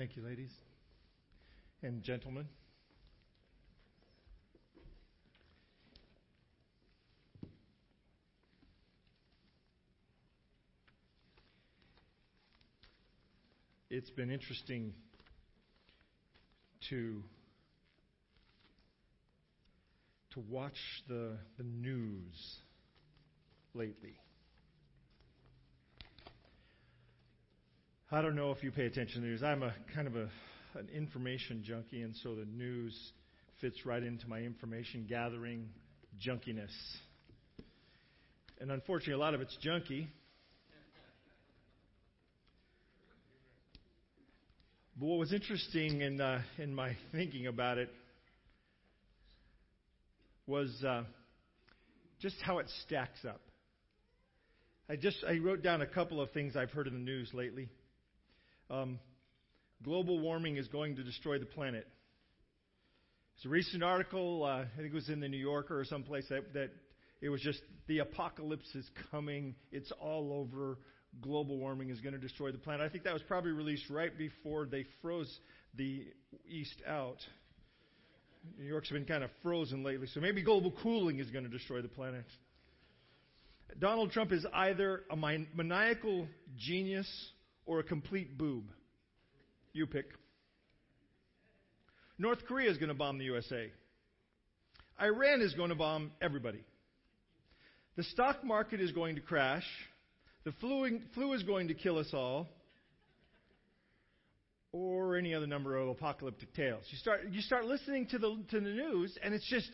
Thank you, ladies and gentlemen. It's been interesting to to watch the the news lately. I don't know if you pay attention to news. I'm a kind of a an information junkie, and so the news fits right into my information gathering junkiness. And unfortunately, a lot of it's junky. But what was interesting in uh, in my thinking about it was uh, just how it stacks up. I just I wrote down a couple of things I've heard in the news lately. Um, global warming is going to destroy the planet. It's a recent article, uh, I think it was in the New Yorker or someplace, that, that it was just the apocalypse is coming. It's all over. Global warming is going to destroy the planet. I think that was probably released right before they froze the east out. New York's been kind of frozen lately, so maybe global cooling is going to destroy the planet. Donald Trump is either a maniacal genius or a complete boob? You pick. North Korea is going to bomb the USA. Iran is going to bomb everybody. The stock market is going to crash. The flu, flu is going to kill us all. Or any other number of apocalyptic tales. You start, you start listening to the, to the news, and it's just.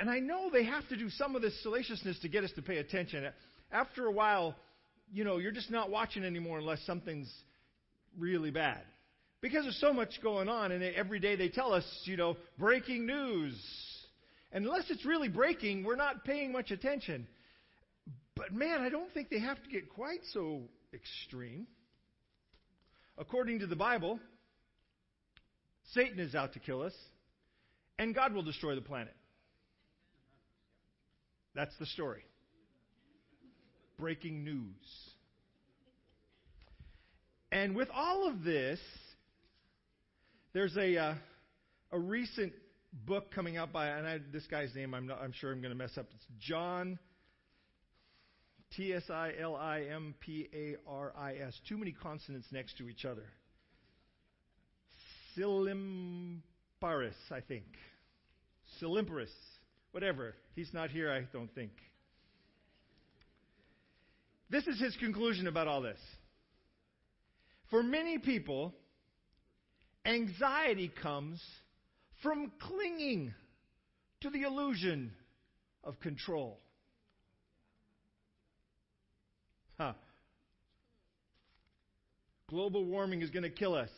And I know they have to do some of this salaciousness to get us to pay attention. After a while, you know, you're just not watching anymore unless something's really bad. Because there's so much going on, and every day they tell us, you know, breaking news. And unless it's really breaking, we're not paying much attention. But man, I don't think they have to get quite so extreme. According to the Bible, Satan is out to kill us, and God will destroy the planet. That's the story breaking news. And with all of this, there's a, uh, a recent book coming out by, and I, this guy's name I'm, not, I'm sure I'm going to mess up. It's John T S I L I M P A R I S. Too many consonants next to each other. Silimparus, I think. Silimparus. Whatever. He's not here, I don't think. This is his conclusion about all this. For many people, anxiety comes from clinging to the illusion of control. Huh. Global warming is going to kill us.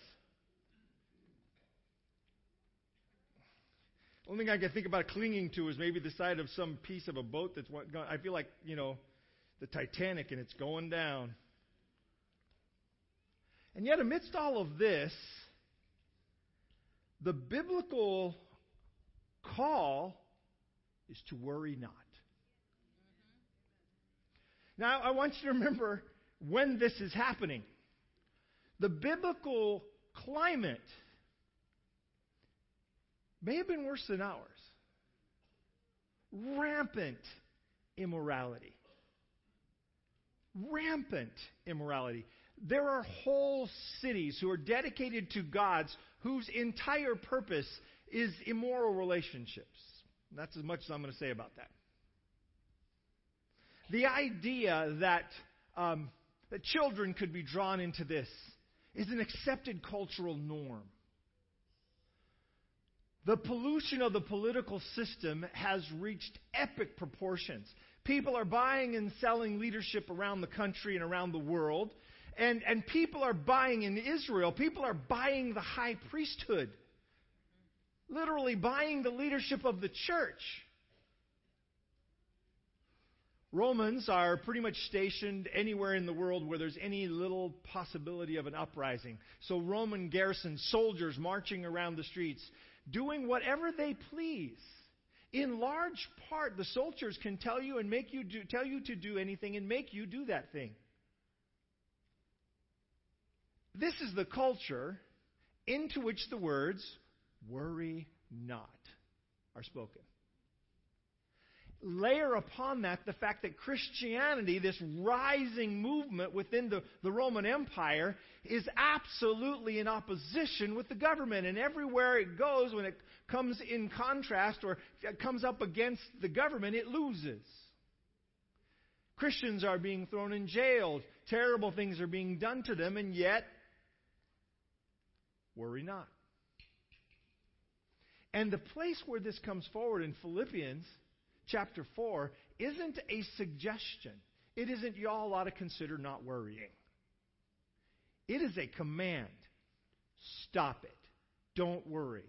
The Only thing I can think about clinging to is maybe the side of some piece of a boat that's. Gone I feel like you know the Titanic and it's going down. And yet, amidst all of this, the biblical call is to worry not. Now, I want you to remember when this is happening. The biblical climate may have been worse than ours. Rampant immorality rampant immorality. There are whole cities who are dedicated to gods whose entire purpose is immoral relationships. That's as much as I'm going to say about that. The idea that, um, that children could be drawn into this is an accepted cultural norm. The pollution of the political system has reached epic proportions. People are buying and selling leadership around the country and around the world. And, and people are buying in Israel, people are buying the high priesthood. Literally buying the leadership of the church. Romans are pretty much stationed anywhere in the world where there's any little possibility of an uprising. So, Roman garrison soldiers marching around the streets, doing whatever they please. In large part, the soldiers can tell you and make you do, tell you to do anything and make you do that thing. This is the culture into which the words, worry not, are spoken. Layer upon that the fact that Christianity, this rising movement within the, the Roman Empire, is absolutely in opposition with the government. And everywhere it goes, when it comes in contrast or comes up against the government, it loses. Christians are being thrown in jail. Terrible things are being done to them, and yet, worry not. And the place where this comes forward in Philippians chapter 4 isn't a suggestion. It isn't y'all ought to consider not worrying. It is a command. Stop it. Don't worry.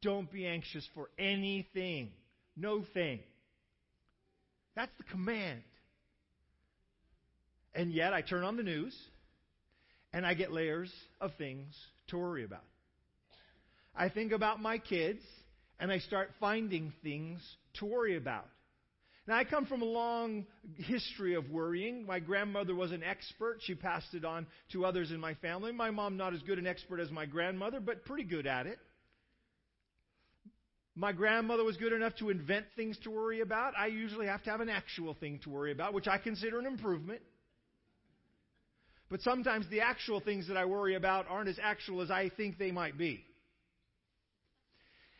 Don't be anxious for anything. No thing. That's the command. And yet, I turn on the news and I get layers of things to worry about. I think about my kids and I start finding things to worry about. Now, I come from a long history of worrying. My grandmother was an expert. She passed it on to others in my family. My mom, not as good an expert as my grandmother, but pretty good at it. My grandmother was good enough to invent things to worry about. I usually have to have an actual thing to worry about, which I consider an improvement. But sometimes the actual things that I worry about aren't as actual as I think they might be.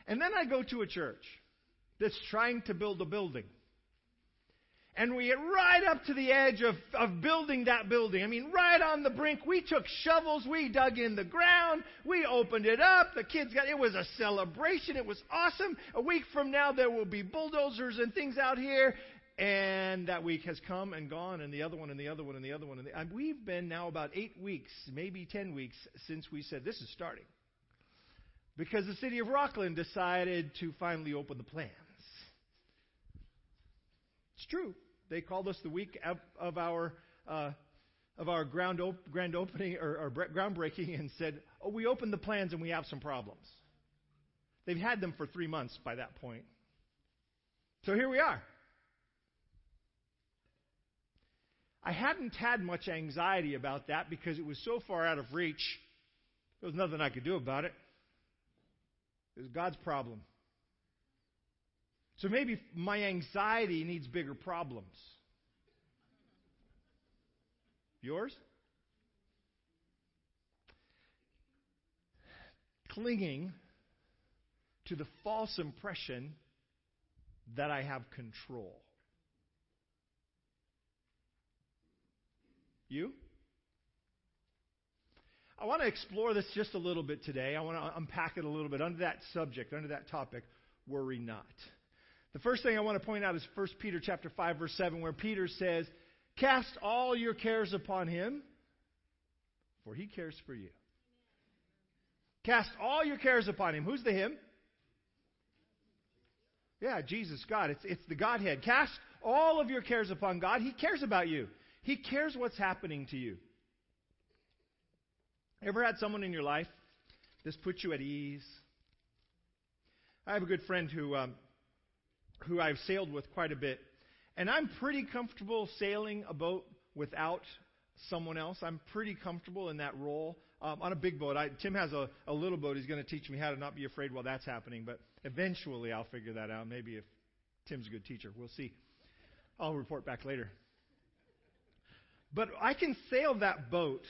And then I go to a church that's trying to build a building. And we get right up to the edge of, of building that building. I mean, right on the brink. We took shovels, we dug in the ground, we opened it up. The kids got it was a celebration. It was awesome. A week from now there will be bulldozers and things out here. And that week has come and gone, and the other one, and the other one, and the other one. And, the, and we've been now about eight weeks, maybe ten weeks, since we said this is starting. Because the city of Rockland decided to finally open the plans. It's true. They called us the week of, our uh, of our ground op- grand opening or, or groundbreaking and said, "Oh, we opened the plans and we have some problems." They've had them for three months by that point. So here we are. I hadn't had much anxiety about that because it was so far out of reach. There was nothing I could do about it. It was God's problem. So maybe my anxiety needs bigger problems. Yours? Clinging to the false impression that I have control. You? I want to explore this just a little bit today. I want to unpack it a little bit under that subject, under that topic, worry not. The first thing I want to point out is 1 Peter chapter 5 verse 7 where Peter says, "Cast all your cares upon him, for he cares for you." Cast all your cares upon him. Who's the him? Yeah, Jesus, God. It's, it's the Godhead. Cast all of your cares upon God. He cares about you. He cares what's happening to you. Ever had someone in your life this put you at ease? I have a good friend who um, who I've sailed with quite a bit, and I'm pretty comfortable sailing a boat without someone else. I'm pretty comfortable in that role. Um, on a big boat, I, Tim has a, a little boat. He's going to teach me how to not be afraid while that's happening. But eventually, I'll figure that out. Maybe if Tim's a good teacher, we'll see. I'll report back later. But I can sail that boat.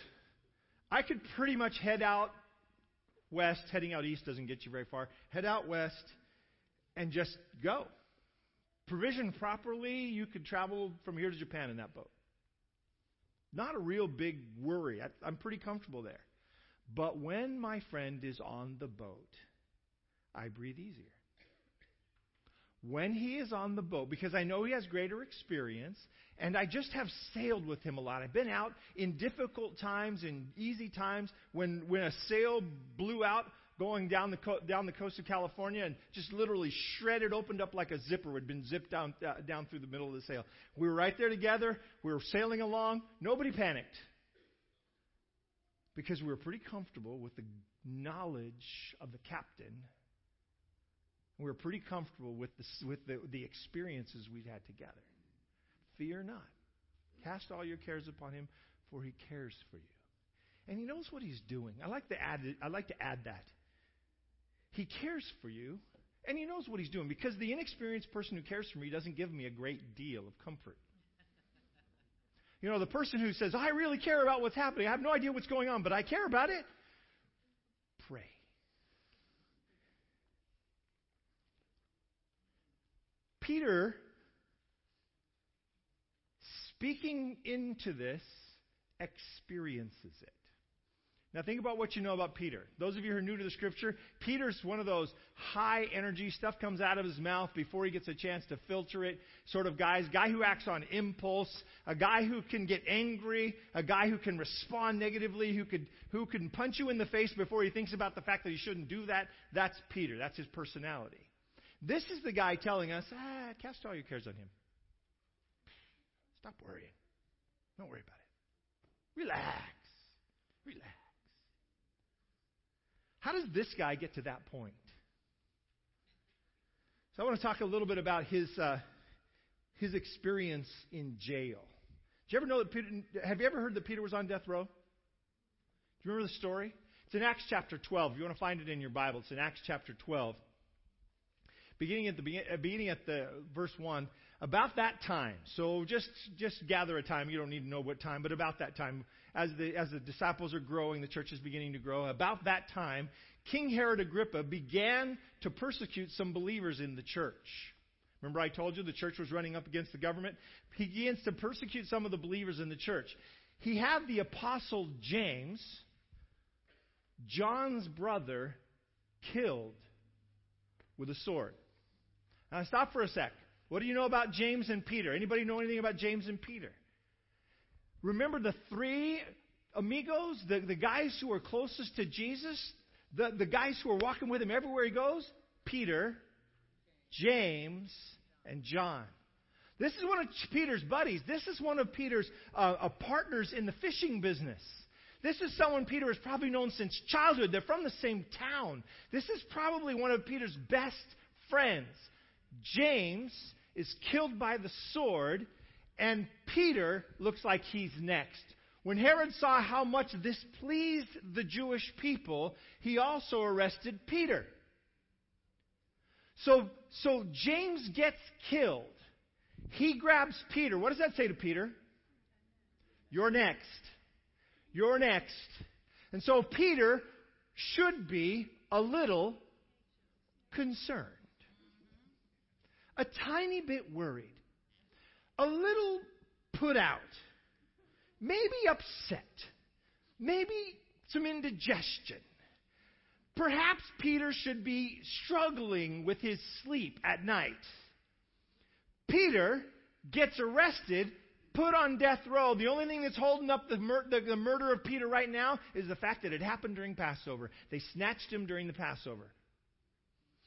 I could pretty much head out west. Heading out east doesn't get you very far. Head out west and just go. Provisioned properly, you could travel from here to Japan in that boat. Not a real big worry. I, I'm pretty comfortable there. But when my friend is on the boat, I breathe easier when he is on the boat, because I know he has greater experience, and I just have sailed with him a lot. I've been out in difficult times, in easy times, when, when a sail blew out going down the, co- down the coast of California and just literally shredded, opened up like a zipper, had been zipped down, uh, down through the middle of the sail. We were right there together. We were sailing along. Nobody panicked because we were pretty comfortable with the knowledge of the captain we were pretty comfortable with, the, with the, the experiences we'd had together. Fear not. Cast all your cares upon him, for he cares for you. And he knows what he's doing. I like to add, I like to add that. He cares for you, and he knows what he's doing because the inexperienced person who cares for me doesn't give me a great deal of comfort. You know, the person who says, I really care about what's happening, I have no idea what's going on, but I care about it, pray. Peter, speaking into this, experiences it. Now, think about what you know about Peter. Those of you who are new to the scripture, Peter's one of those high energy, stuff comes out of his mouth before he gets a chance to filter it sort of guys. Guy who acts on impulse, a guy who can get angry, a guy who can respond negatively, who, could, who can punch you in the face before he thinks about the fact that he shouldn't do that. That's Peter. That's his personality. This is the guy telling us, ah, cast all your cares on him. Stop worrying. Don't worry about it. Relax. Relax. How does this guy get to that point? So I want to talk a little bit about his uh, his experience in jail. Did you ever know that Peter, have you ever heard that Peter was on death row? Do you remember the story? It's in Acts chapter 12. If you want to find it in your Bible, it's in Acts chapter 12. Beginning at the uh, beginning at the verse 1, about that time. So just just gather a time. You don't need to know what time, but about that time as the, as the disciples are growing, the church is beginning to grow. About that time, King Herod Agrippa began to persecute some believers in the church. Remember, I told you the church was running up against the government? He begins to persecute some of the believers in the church. He had the apostle James, John's brother, killed with a sword. Now, stop for a sec. What do you know about James and Peter? Anybody know anything about James and Peter? Remember the three amigos, the, the guys who were closest to Jesus, the, the guys who were walking with him everywhere he goes? Peter, James, and John. This is one of Peter's buddies. This is one of Peter's uh, uh, partners in the fishing business. This is someone Peter has probably known since childhood. They're from the same town. This is probably one of Peter's best friends. James is killed by the sword and Peter looks like he's next. When Herod saw how much this pleased the Jewish people, he also arrested Peter. So, so James gets killed. He grabs Peter. What does that say to Peter? You're next. You're next. And so Peter should be a little concerned, a tiny bit worried a little put out, maybe upset, maybe some indigestion. Perhaps Peter should be struggling with his sleep at night. Peter gets arrested, put on death row. The only thing that's holding up the, mur- the, the murder of Peter right now is the fact that it happened during Passover. They snatched him during the Passover.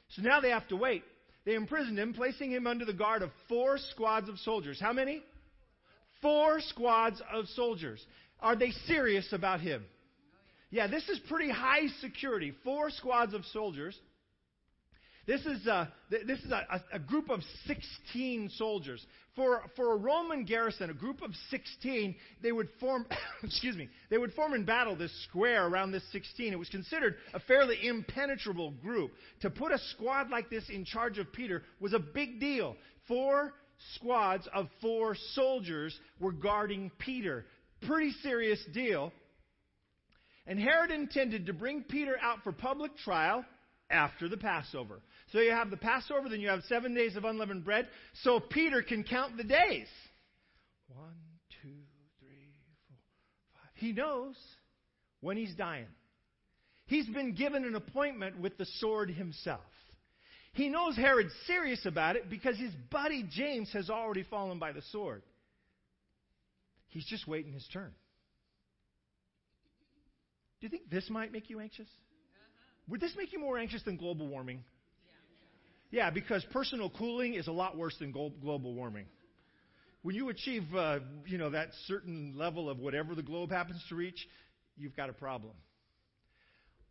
So now they have to wait. They imprisoned him, placing him under the guard of four squads of soldiers. How many? Four squads of soldiers. Are they serious about him? Yeah, this is pretty high security. Four squads of soldiers. This is a, this is a, a, group of 16 soldiers. For, for a Roman garrison, a group of 16, they would form, excuse me, they would form in battle this square around this 16. It was considered a fairly impenetrable group. To put a squad like this in charge of Peter was a big deal. Four squads of four soldiers were guarding Peter. Pretty serious deal. And Herod intended to bring Peter out for public trial after the Passover. So you have the Passover, then you have seven days of unleavened bread, so Peter can count the days. One, two, three, four, five. He knows when he's dying. He's been given an appointment with the sword himself. He knows Herod's serious about it because his buddy James has already fallen by the sword. He's just waiting his turn. Do you think this might make you anxious? Would this make you more anxious than global warming? Yeah, because personal cooling is a lot worse than global warming. When you achieve, uh, you know, that certain level of whatever the globe happens to reach, you've got a problem.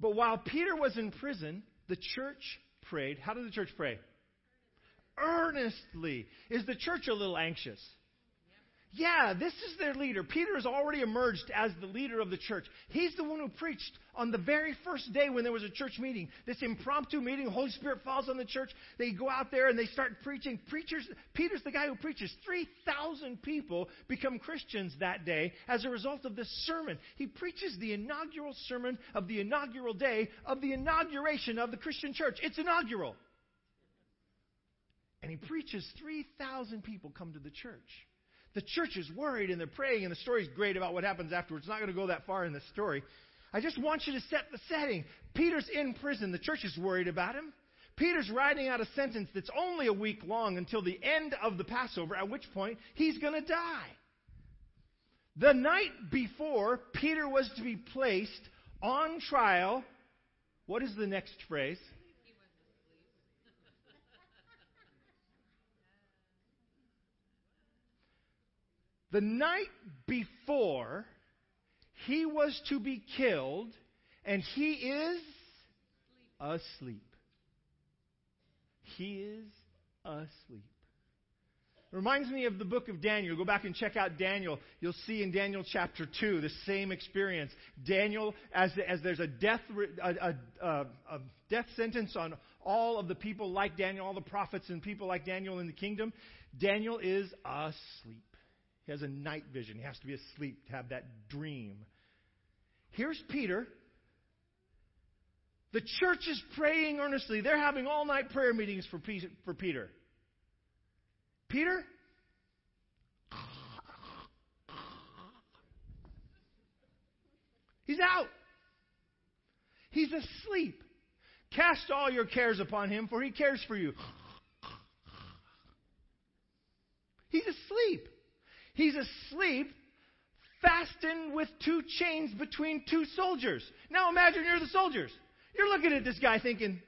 But while Peter was in prison, the church prayed. How did the church pray? Earnestly. Is the church a little anxious? Yeah, this is their leader. Peter has already emerged as the leader of the church. He's the one who preached on the very first day when there was a church meeting. This impromptu meeting, Holy Spirit falls on the church. They go out there and they start preaching. Preachers, Peter's the guy who preaches. 3,000 people become Christians that day as a result of this sermon. He preaches the inaugural sermon of the inaugural day of the inauguration of the Christian church. It's inaugural. And he preaches, 3,000 people come to the church. The church is worried and they're praying, and the story's great about what happens afterwards. It's not going to go that far in the story. I just want you to set the setting. Peter's in prison. The church is worried about him. Peter's writing out a sentence that's only a week long until the end of the Passover, at which point he's going to die. The night before Peter was to be placed on trial, what is the next phrase? The night before he was to be killed, and he is asleep. He is asleep. Reminds me of the book of Daniel. Go back and check out Daniel. You'll see in Daniel chapter 2 the same experience. Daniel, as, as there's a death, a, a, a death sentence on all of the people like Daniel, all the prophets and people like Daniel in the kingdom, Daniel is asleep. He has a night vision. He has to be asleep to have that dream. Here's Peter. The church is praying earnestly. They're having all night prayer meetings for, Peter. Peter? He's out. He's asleep. Cast all your cares upon him, for he cares for you. He's asleep. He's asleep, fastened with two chains between two soldiers. Now imagine you're the soldiers. You're looking at this guy thinking,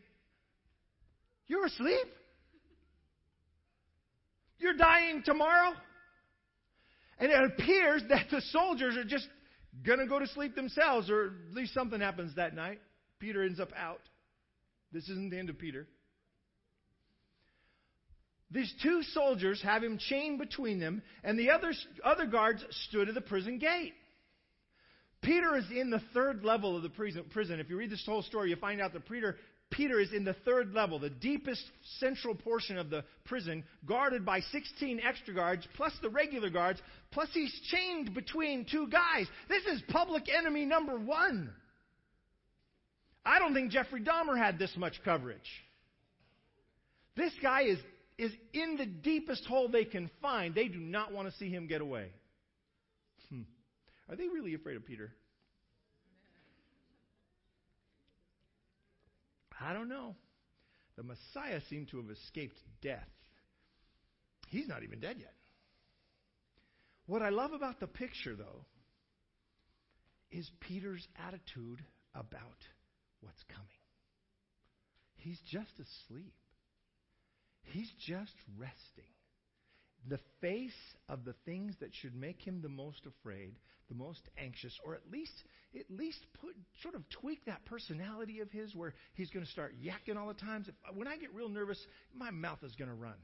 You're asleep? You're dying tomorrow? And it appears that the soldiers are just going to go to sleep themselves, or at least something happens that night. Peter ends up out. This isn't the end of Peter. These two soldiers have him chained between them, and the other, other guards stood at the prison gate. Peter is in the third level of the prison. If you read this whole story, you find out that Peter, Peter is in the third level, the deepest central portion of the prison, guarded by 16 extra guards, plus the regular guards, plus he's chained between two guys. This is public enemy number one. I don't think Jeffrey Dahmer had this much coverage. This guy is is in the deepest hole they can find. They do not want to see him get away. Hmm. Are they really afraid of Peter? I don't know. The Messiah seemed to have escaped death. He's not even dead yet. What I love about the picture, though, is Peter's attitude about what's coming. He's just asleep. He's just resting. The face of the things that should make him the most afraid, the most anxious, or at least at least put sort of tweak that personality of his where he's going to start yakking all the times. When I get real nervous, my mouth is going to run.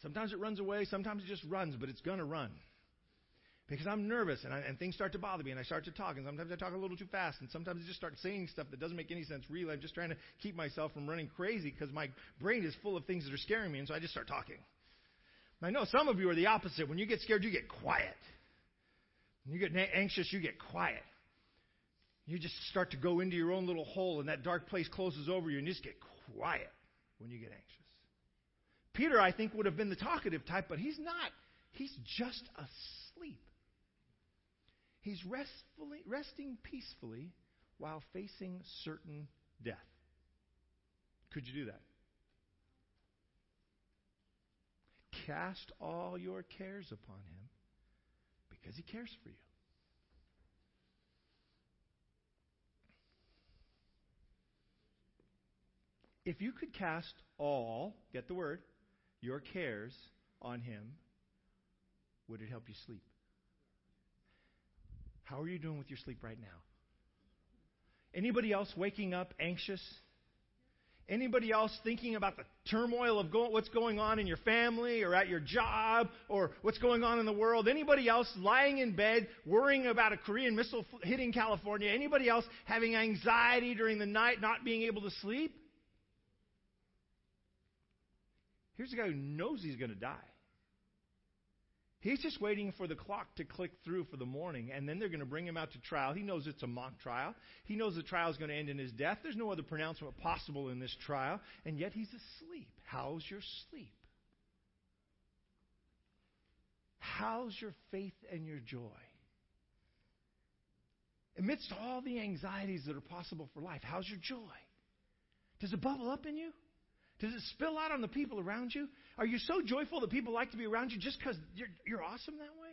Sometimes it runs away, sometimes it just runs, but it's going to run because I'm nervous and, I, and things start to bother me and I start to talk and sometimes I talk a little too fast and sometimes I just start saying stuff that doesn't make any sense really. I'm just trying to keep myself from running crazy because my brain is full of things that are scaring me and so I just start talking. I know some of you are the opposite. When you get scared, you get quiet. When you get anxious, you get quiet. You just start to go into your own little hole and that dark place closes over you and you just get quiet when you get anxious. Peter, I think, would have been the talkative type, but he's not. He's just asleep. He's restfully, resting peacefully while facing certain death. Could you do that? Cast all your cares upon him because he cares for you. If you could cast all, get the word, your cares on him, would it help you sleep? How are you doing with your sleep right now? Anybody else waking up anxious? Anybody else thinking about the turmoil of go- what's going on in your family or at your job or what's going on in the world? Anybody else lying in bed worrying about a Korean missile hitting California? Anybody else having anxiety during the night, not being able to sleep? Here's a guy who knows he's going to die. He's just waiting for the clock to click through for the morning, and then they're going to bring him out to trial. He knows it's a mock trial. He knows the trial is going to end in his death. There's no other pronouncement possible in this trial, and yet he's asleep. How's your sleep? How's your faith and your joy? Amidst all the anxieties that are possible for life, how's your joy? Does it bubble up in you? Does it spill out on the people around you? Are you so joyful that people like to be around you just because you're, you're awesome that way?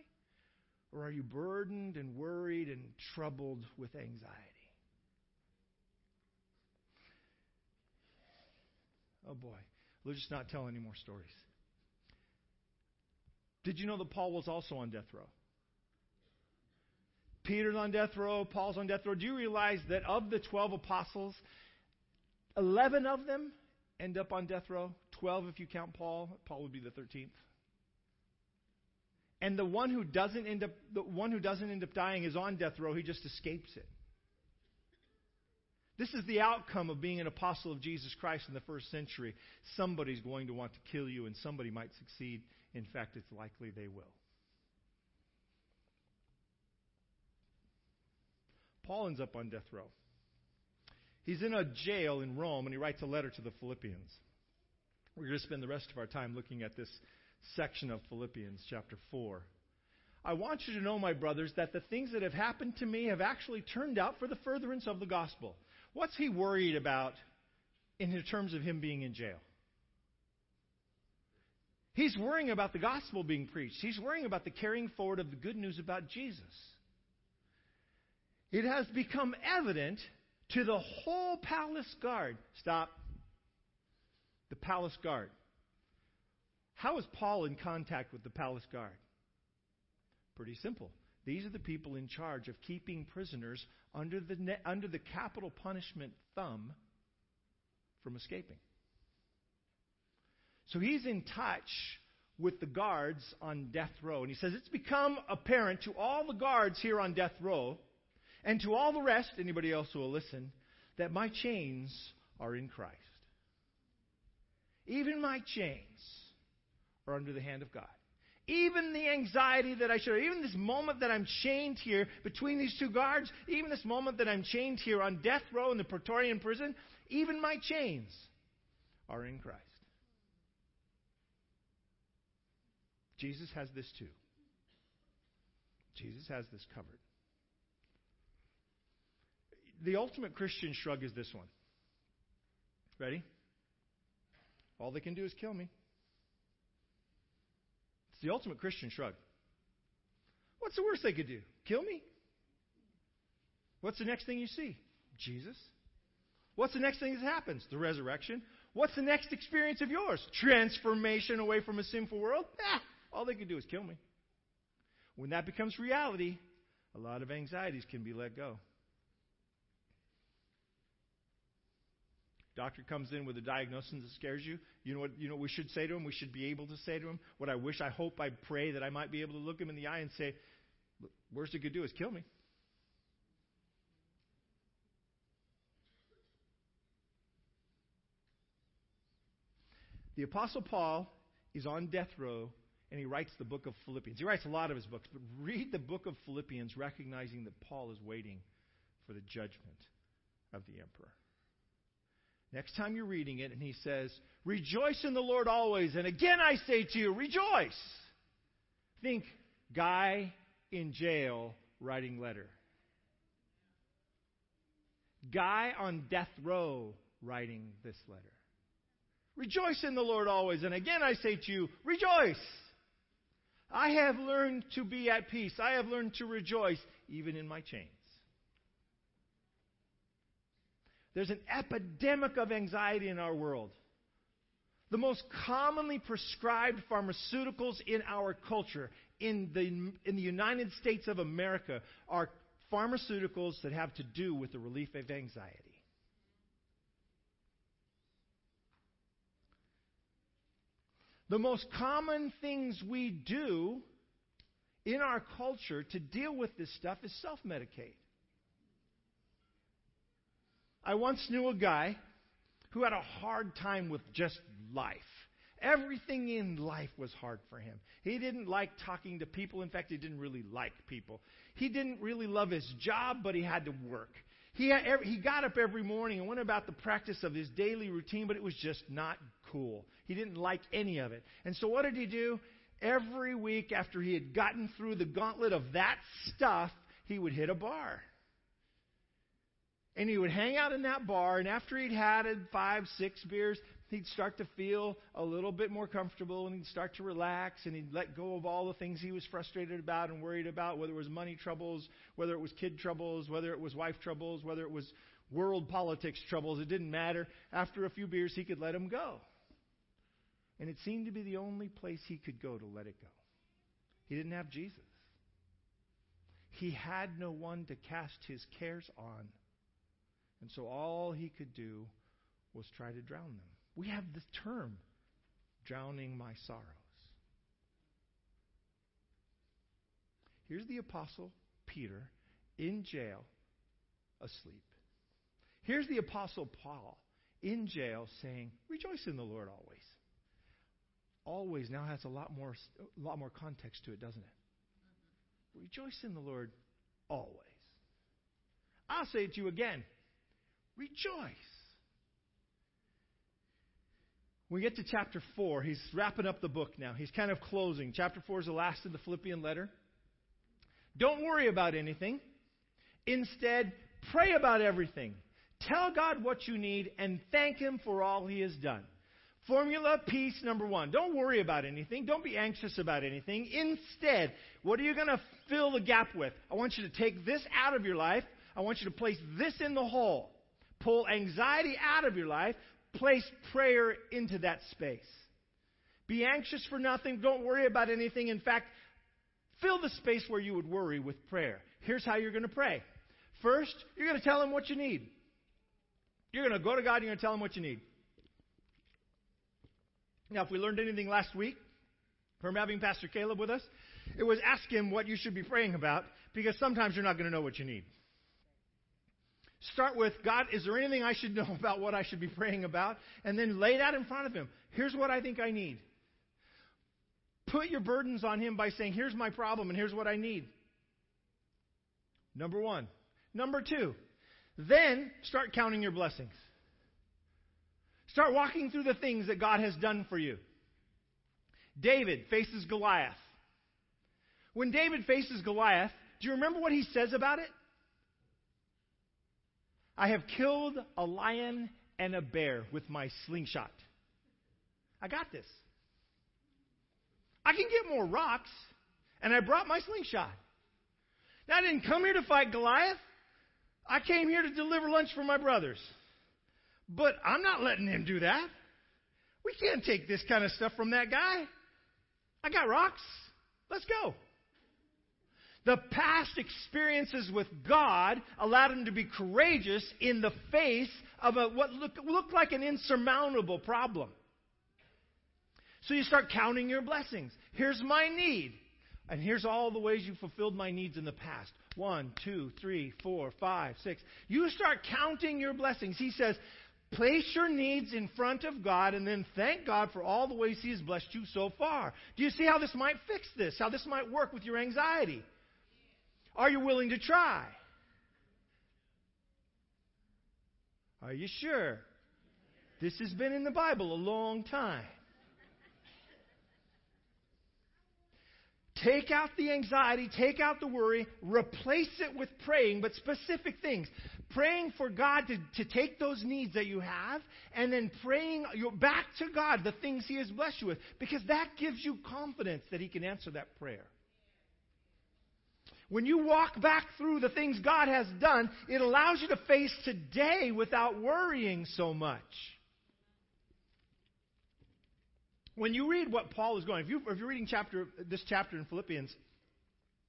Or are you burdened and worried and troubled with anxiety? Oh boy, let's just not tell any more stories. Did you know that Paul was also on death row? Peter's on death row, Paul's on death row. Do you realize that of the 12 apostles, 11 of them end up on death row. 12 if you count Paul. Paul would be the 13th. And the one who doesn't end up the one who doesn't end up dying is on death row. He just escapes it. This is the outcome of being an apostle of Jesus Christ in the first century. Somebody's going to want to kill you, and somebody might succeed. In fact, it's likely they will. Paul ends up on death row. He's in a jail in Rome and he writes a letter to the Philippians. We're going to spend the rest of our time looking at this section of Philippians chapter 4. I want you to know, my brothers, that the things that have happened to me have actually turned out for the furtherance of the gospel. What's he worried about in terms of him being in jail? He's worrying about the gospel being preached. He's worrying about the carrying forward of the good news about Jesus. It has become evident to the whole palace guard. Stop. The palace guard. How is Paul in contact with the palace guard? Pretty simple. These are the people in charge of keeping prisoners under the, ne- under the capital punishment thumb from escaping. So he's in touch with the guards on death row. And he says, It's become apparent to all the guards here on death row and to all the rest, anybody else who will listen, that my chains are in Christ. Even my chains are under the hand of God. Even the anxiety that I share, even this moment that I'm chained here between these two guards, even this moment that I'm chained here on death row in the Praetorian prison, even my chains are in Christ. Jesus has this too. Jesus has this covered. The ultimate Christian shrug is this one. Ready? All they can do is kill me. It's the ultimate Christian shrug. What's the worst they could do? Kill me? What's the next thing you see? Jesus. What's the next thing that happens? The resurrection. What's the next experience of yours? Transformation away from a sinful world? Ah, all they can do is kill me. When that becomes reality, a lot of anxieties can be let go. Doctor comes in with a diagnosis that scares you. You know what, you know what we should say to him? We should be able to say to him what I wish, I hope, I pray that I might be able to look him in the eye and say, worst he could do is kill me. The Apostle Paul is on death row and he writes the book of Philippians. He writes a lot of his books, but read the book of Philippians recognizing that Paul is waiting for the judgment of the emperor. Next time you're reading it, and he says, Rejoice in the Lord always. And again I say to you, rejoice. Think, guy in jail writing letter. Guy on death row writing this letter. Rejoice in the Lord always. And again I say to you, rejoice. I have learned to be at peace. I have learned to rejoice even in my chains. There's an epidemic of anxiety in our world. The most commonly prescribed pharmaceuticals in our culture, in the, in the United States of America, are pharmaceuticals that have to do with the relief of anxiety. The most common things we do in our culture to deal with this stuff is self medicate. I once knew a guy who had a hard time with just life. Everything in life was hard for him. He didn't like talking to people. In fact, he didn't really like people. He didn't really love his job, but he had to work. He, had, he got up every morning and went about the practice of his daily routine, but it was just not cool. He didn't like any of it. And so, what did he do? Every week after he had gotten through the gauntlet of that stuff, he would hit a bar. And he would hang out in that bar, and after he'd had five, six beers, he'd start to feel a little bit more comfortable and he'd start to relax and he'd let go of all the things he was frustrated about and worried about, whether it was money troubles, whether it was kid troubles, whether it was wife troubles, whether it was world politics troubles. It didn't matter. After a few beers, he could let them go. And it seemed to be the only place he could go to let it go. He didn't have Jesus. He had no one to cast his cares on. And so all he could do was try to drown them. We have the term, drowning my sorrows. Here's the Apostle Peter in jail, asleep. Here's the Apostle Paul in jail saying, Rejoice in the Lord always. Always now has a lot more, a lot more context to it, doesn't it? Rejoice in the Lord always. I'll say it to you again. Rejoice. We get to chapter 4. He's wrapping up the book now. He's kind of closing. Chapter 4 is the last of the Philippian letter. Don't worry about anything. Instead, pray about everything. Tell God what you need and thank Him for all He has done. Formula piece number one. Don't worry about anything. Don't be anxious about anything. Instead, what are you going to fill the gap with? I want you to take this out of your life. I want you to place this in the hole. Pull anxiety out of your life place prayer into that space. Be anxious for nothing. Don't worry about anything. In fact, fill the space where you would worry with prayer. Here's how you're going to pray. First, you're going to tell him what you need. You're going to go to God and you're going to tell him what you need. Now, if we learned anything last week from having Pastor Caleb with us, it was ask him what you should be praying about because sometimes you're not going to know what you need. Start with, God, is there anything I should know about what I should be praying about? And then lay that in front of Him. Here's what I think I need. Put your burdens on Him by saying, here's my problem and here's what I need. Number one. Number two, then start counting your blessings. Start walking through the things that God has done for you. David faces Goliath. When David faces Goliath, do you remember what he says about it? I have killed a lion and a bear with my slingshot. I got this. I can get more rocks, and I brought my slingshot. Now, I didn't come here to fight Goliath. I came here to deliver lunch for my brothers. But I'm not letting him do that. We can't take this kind of stuff from that guy. I got rocks. Let's go. The past experiences with God allowed him to be courageous in the face of a, what looked, looked like an insurmountable problem. So you start counting your blessings. Here's my need. And here's all the ways you fulfilled my needs in the past. One, two, three, four, five, six. You start counting your blessings. He says, place your needs in front of God and then thank God for all the ways He has blessed you so far. Do you see how this might fix this? How this might work with your anxiety? Are you willing to try? Are you sure? This has been in the Bible a long time. Take out the anxiety, take out the worry, replace it with praying, but specific things. Praying for God to, to take those needs that you have, and then praying back to God the things He has blessed you with, because that gives you confidence that He can answer that prayer. When you walk back through the things God has done, it allows you to face today without worrying so much. When you read what Paul is going, if, you, if you're reading chapter, this chapter in Philippians,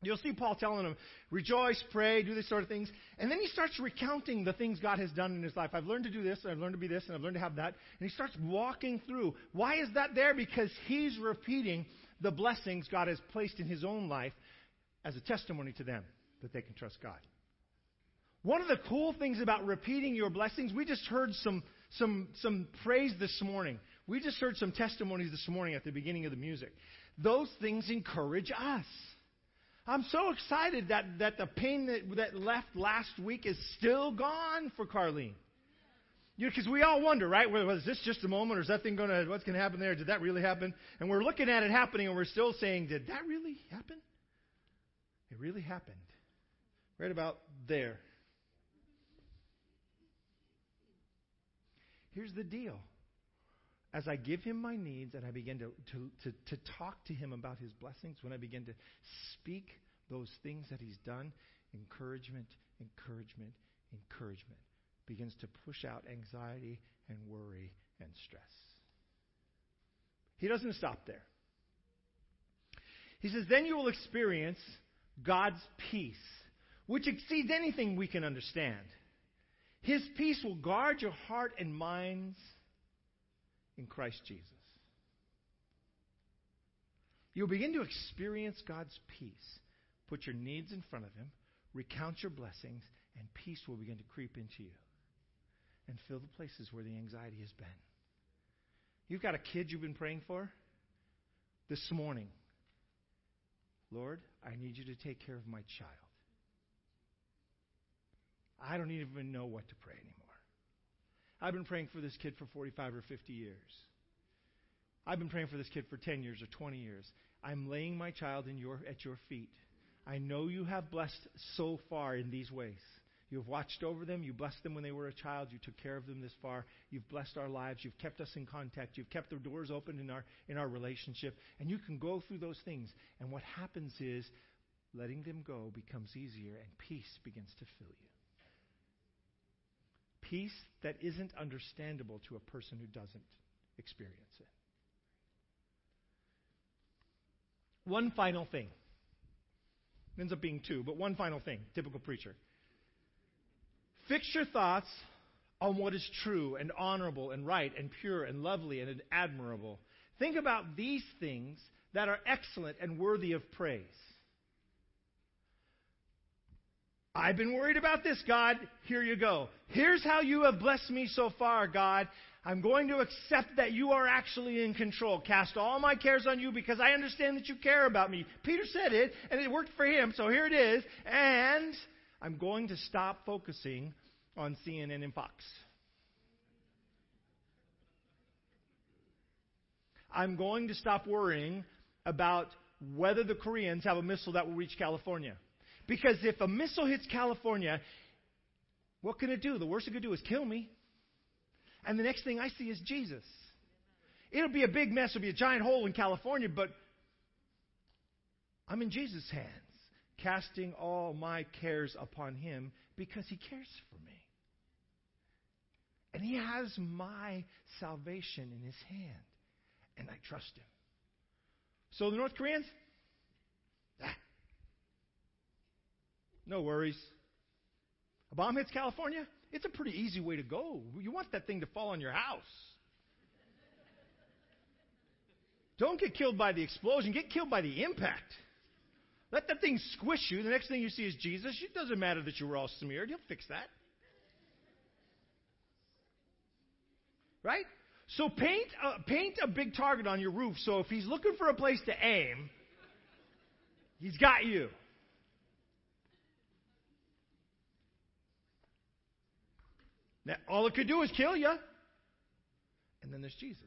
You'll see Paul telling them, rejoice, pray, do these sort of things. And then he starts recounting the things God has done in his life. I've learned to do this, and I've learned to be this, and I've learned to have that. And he starts walking through. Why is that there? Because he's repeating the blessings God has placed in his own life as a testimony to them that they can trust God. One of the cool things about repeating your blessings, we just heard some, some, some praise this morning. We just heard some testimonies this morning at the beginning of the music. Those things encourage us. I'm so excited that, that the pain that, that left last week is still gone for Carlene. You know, because we all wonder, right? Was this just a moment, or is that thing going to? What's going to happen there? Did that really happen? And we're looking at it happening, and we're still saying, did that really happen? It really happened. Right about there. Here's the deal. As I give him my needs and I begin to, to, to, to talk to him about his blessings, when I begin to speak those things that he's done, encouragement, encouragement, encouragement begins to push out anxiety and worry and stress. He doesn't stop there. He says, then you will experience God's peace, which exceeds anything we can understand. His peace will guard your heart and minds in Christ Jesus. You'll begin to experience God's peace. Put your needs in front of Him, recount your blessings, and peace will begin to creep into you and fill the places where the anxiety has been. You've got a kid you've been praying for this morning. Lord, I need you to take care of my child. I don't even know what to pray anymore. I've been praying for this kid for 45 or 50 years. I've been praying for this kid for 10 years or 20 years. I'm laying my child in your, at your feet. I know you have blessed so far in these ways. You have watched over them. You blessed them when they were a child. You took care of them this far. You've blessed our lives. You've kept us in contact. You've kept the doors open in our, in our relationship. And you can go through those things. And what happens is letting them go becomes easier and peace begins to fill you. Peace that isn't understandable to a person who doesn't experience it. One final thing. It ends up being two, but one final thing. Typical preacher. Fix your thoughts on what is true and honorable and right and pure and lovely and admirable. Think about these things that are excellent and worthy of praise. I've been worried about this, God. Here you go. Here's how you have blessed me so far, God. I'm going to accept that you are actually in control. Cast all my cares on you because I understand that you care about me. Peter said it, and it worked for him, so here it is. And I'm going to stop focusing on CNN and Fox. I'm going to stop worrying about whether the Koreans have a missile that will reach California. Because if a missile hits California, what can it do? The worst it could do is kill me. And the next thing I see is Jesus. It'll be a big mess, it'll be a giant hole in California, but I'm in Jesus' hands, casting all my cares upon Him because He cares for me. And He has my salvation in His hand, and I trust Him. So the North Koreans, ah, no worries. A bomb hits California, it's a pretty easy way to go. You want that thing to fall on your house. Don't get killed by the explosion, get killed by the impact. Let that thing squish you. The next thing you see is Jesus. It doesn't matter that you were all smeared, he'll fix that. Right? So paint a, paint a big target on your roof so if he's looking for a place to aim, he's got you. Now, all it could do is kill you. And then there's Jesus.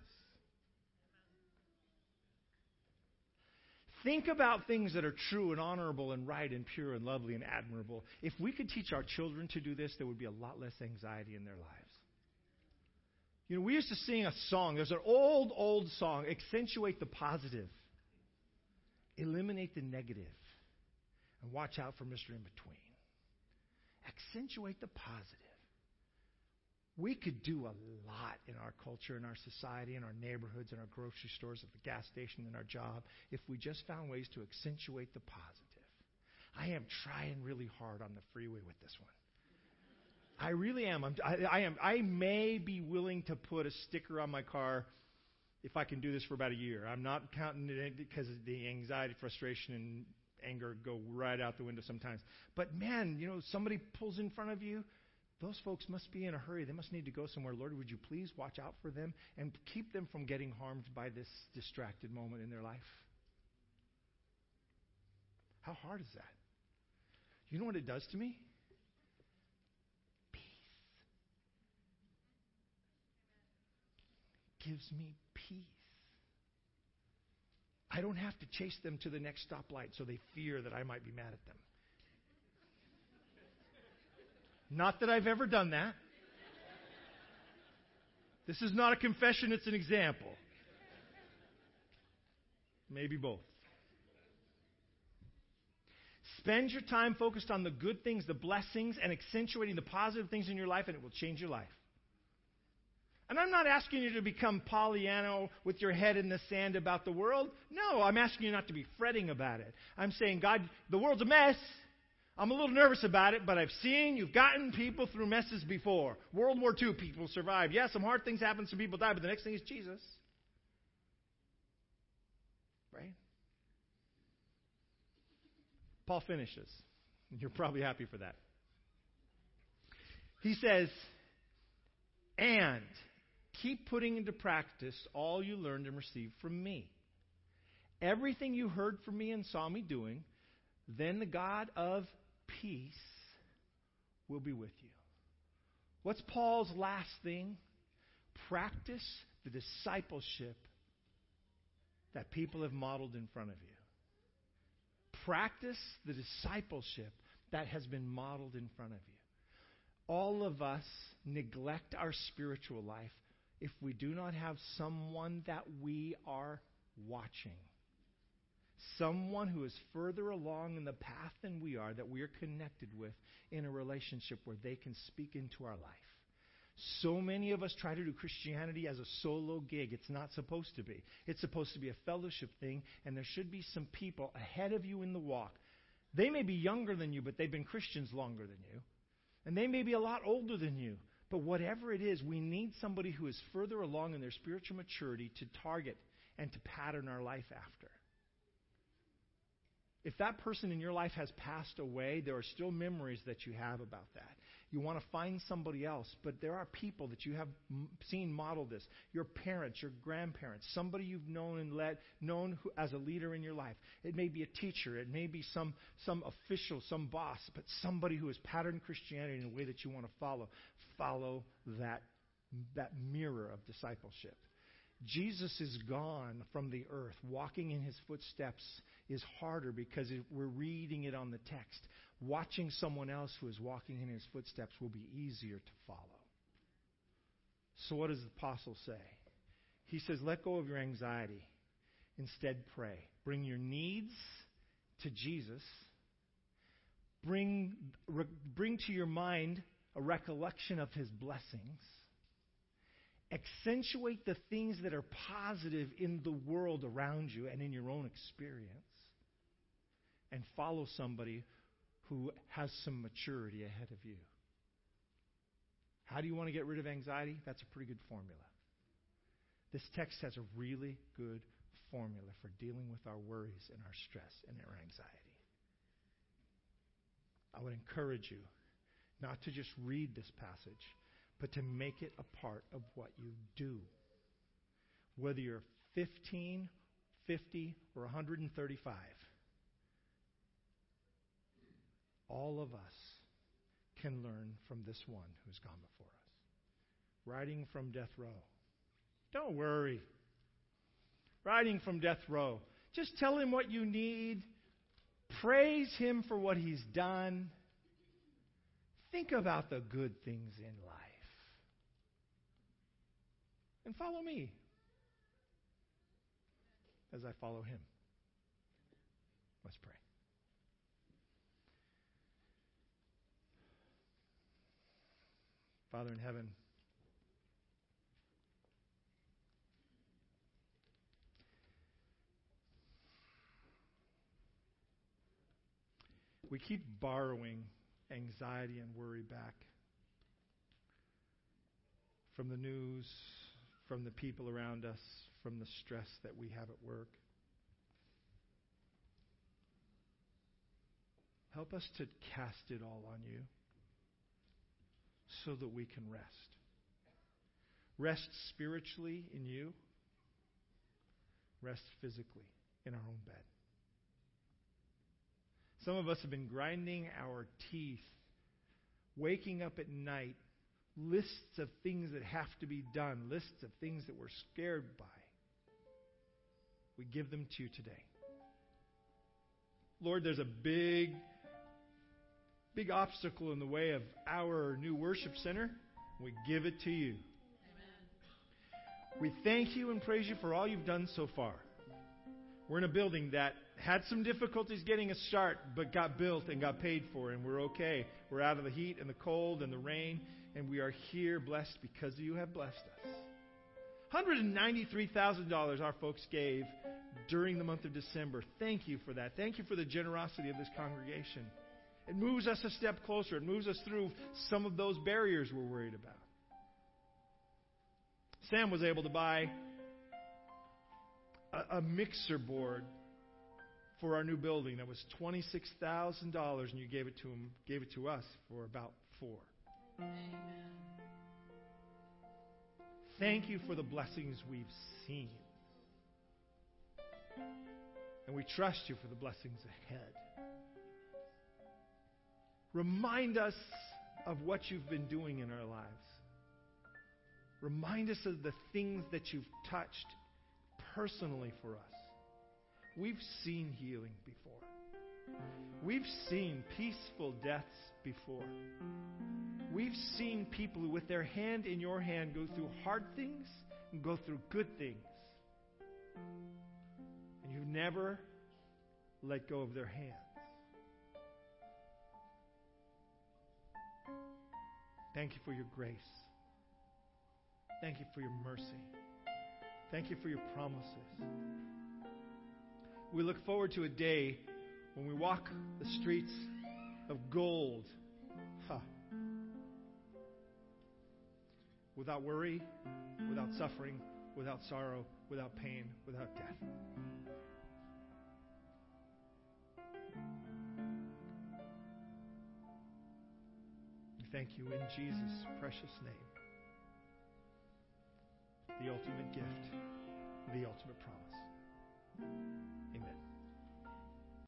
Think about things that are true and honorable and right and pure and lovely and admirable. If we could teach our children to do this, there would be a lot less anxiety in their lives. You know, we used to sing a song. There's an old, old song. Accentuate the positive, eliminate the negative, and watch out for Mr. In Between. Accentuate the positive. We could do a lot in our culture, in our society, in our neighborhoods, in our grocery stores, at the gas station, in our job, if we just found ways to accentuate the positive. I am trying really hard on the freeway with this one. I really am. I'm, I, I am. I may be willing to put a sticker on my car if I can do this for about a year. I'm not counting it because the anxiety, frustration, and anger go right out the window sometimes. But man, you know, somebody pulls in front of you. Those folks must be in a hurry. They must need to go somewhere. Lord, would you please watch out for them and keep them from getting harmed by this distracted moment in their life? How hard is that? You know what it does to me? Gives me peace. I don't have to chase them to the next stoplight so they fear that I might be mad at them. Not that I've ever done that. This is not a confession, it's an example. Maybe both. Spend your time focused on the good things, the blessings, and accentuating the positive things in your life, and it will change your life. And I'm not asking you to become Pollyanna with your head in the sand about the world. No, I'm asking you not to be fretting about it. I'm saying, God, the world's a mess. I'm a little nervous about it, but I've seen you've gotten people through messes before. World War II people survived. Yes, some hard things happen, some people die, but the next thing is Jesus. Right? Paul finishes. You're probably happy for that. He says, and keep putting into practice all you learned and received from me. Everything you heard from me and saw me doing, then the God of peace will be with you. What's Paul's last thing? Practice the discipleship that people have modeled in front of you. Practice the discipleship that has been modeled in front of you. All of us neglect our spiritual life if we do not have someone that we are watching someone who is further along in the path than we are, that we are connected with in a relationship where they can speak into our life. So many of us try to do Christianity as a solo gig. It's not supposed to be. It's supposed to be a fellowship thing, and there should be some people ahead of you in the walk. They may be younger than you, but they've been Christians longer than you. And they may be a lot older than you. But whatever it is, we need somebody who is further along in their spiritual maturity to target and to pattern our life after. If that person in your life has passed away, there are still memories that you have about that. You want to find somebody else, but there are people that you have seen model this. Your parents, your grandparents, somebody you've known and led, known who, as a leader in your life. It may be a teacher, it may be some, some official, some boss, but somebody who has patterned Christianity in a way that you want to follow. Follow that, that mirror of discipleship. Jesus is gone from the earth. Walking in his footsteps is harder because we're reading it on the text. Watching someone else who is walking in his footsteps will be easier to follow. So, what does the apostle say? He says, Let go of your anxiety. Instead, pray. Bring your needs to Jesus. Bring, re, bring to your mind a recollection of his blessings accentuate the things that are positive in the world around you and in your own experience, and follow somebody who has some maturity ahead of you. How do you want to get rid of anxiety? That's a pretty good formula. This text has a really good formula for dealing with our worries and our stress and our anxiety. I would encourage you not to just read this passage but to make it a part of what you do. Whether you're 15, 50, or 135, all of us can learn from this one who's gone before us. Writing from death row. Don't worry. Writing from death row. Just tell him what you need. Praise him for what he's done. Think about the good things in life and follow me as I follow him. Let's pray. Father in heaven, We keep borrowing anxiety and worry back from the news, from the people around us, from the stress that we have at work. Help us to cast it all on you so that we can rest. Rest spiritually in you, rest physically in our own bed. Some of us have been grinding our teeth, waking up at night, lists of things that have to be done, lists of things that we're scared by. We give them to you today. Lord, there's a big big obstacle in the way of our new worship center. We give it to you. Amen. We thank you and praise you for all you've done so far. We're in a building that had some difficulties getting a start, but got built and got paid for, and we're okay. We're out of the heat and the cold and the rain, and we are here blessed because you have blessed us. $193,000 our folks gave during the month of December. Thank you for that. Thank you for the generosity of this congregation. It moves us a step closer. It moves us through some of those barriers we're worried about. Sam was able to buy a, a mixer board for our new building that was twenty-six thousand dollars, and you gave it to him, gave it to us for about four. Amen. Thank you for the blessings we've seen. And we trust you for the blessings ahead. Remind us of what you've been doing in our lives. Remind us of the things that you've touched personally for us. We've seen healing before. We've seen peaceful deaths before. We've seen people with their hand in your hand, go through hard things and go through good things. And you've never let go of their hand. Thank you for your grace. Thank you for your mercy. Thank you for your promises. We look forward to a day when we walk the streets of gold. Huh. Without worry, without suffering, without sorrow, without pain, without death. Thank you in Jesus' precious name. The ultimate gift, the ultimate promise. Amen.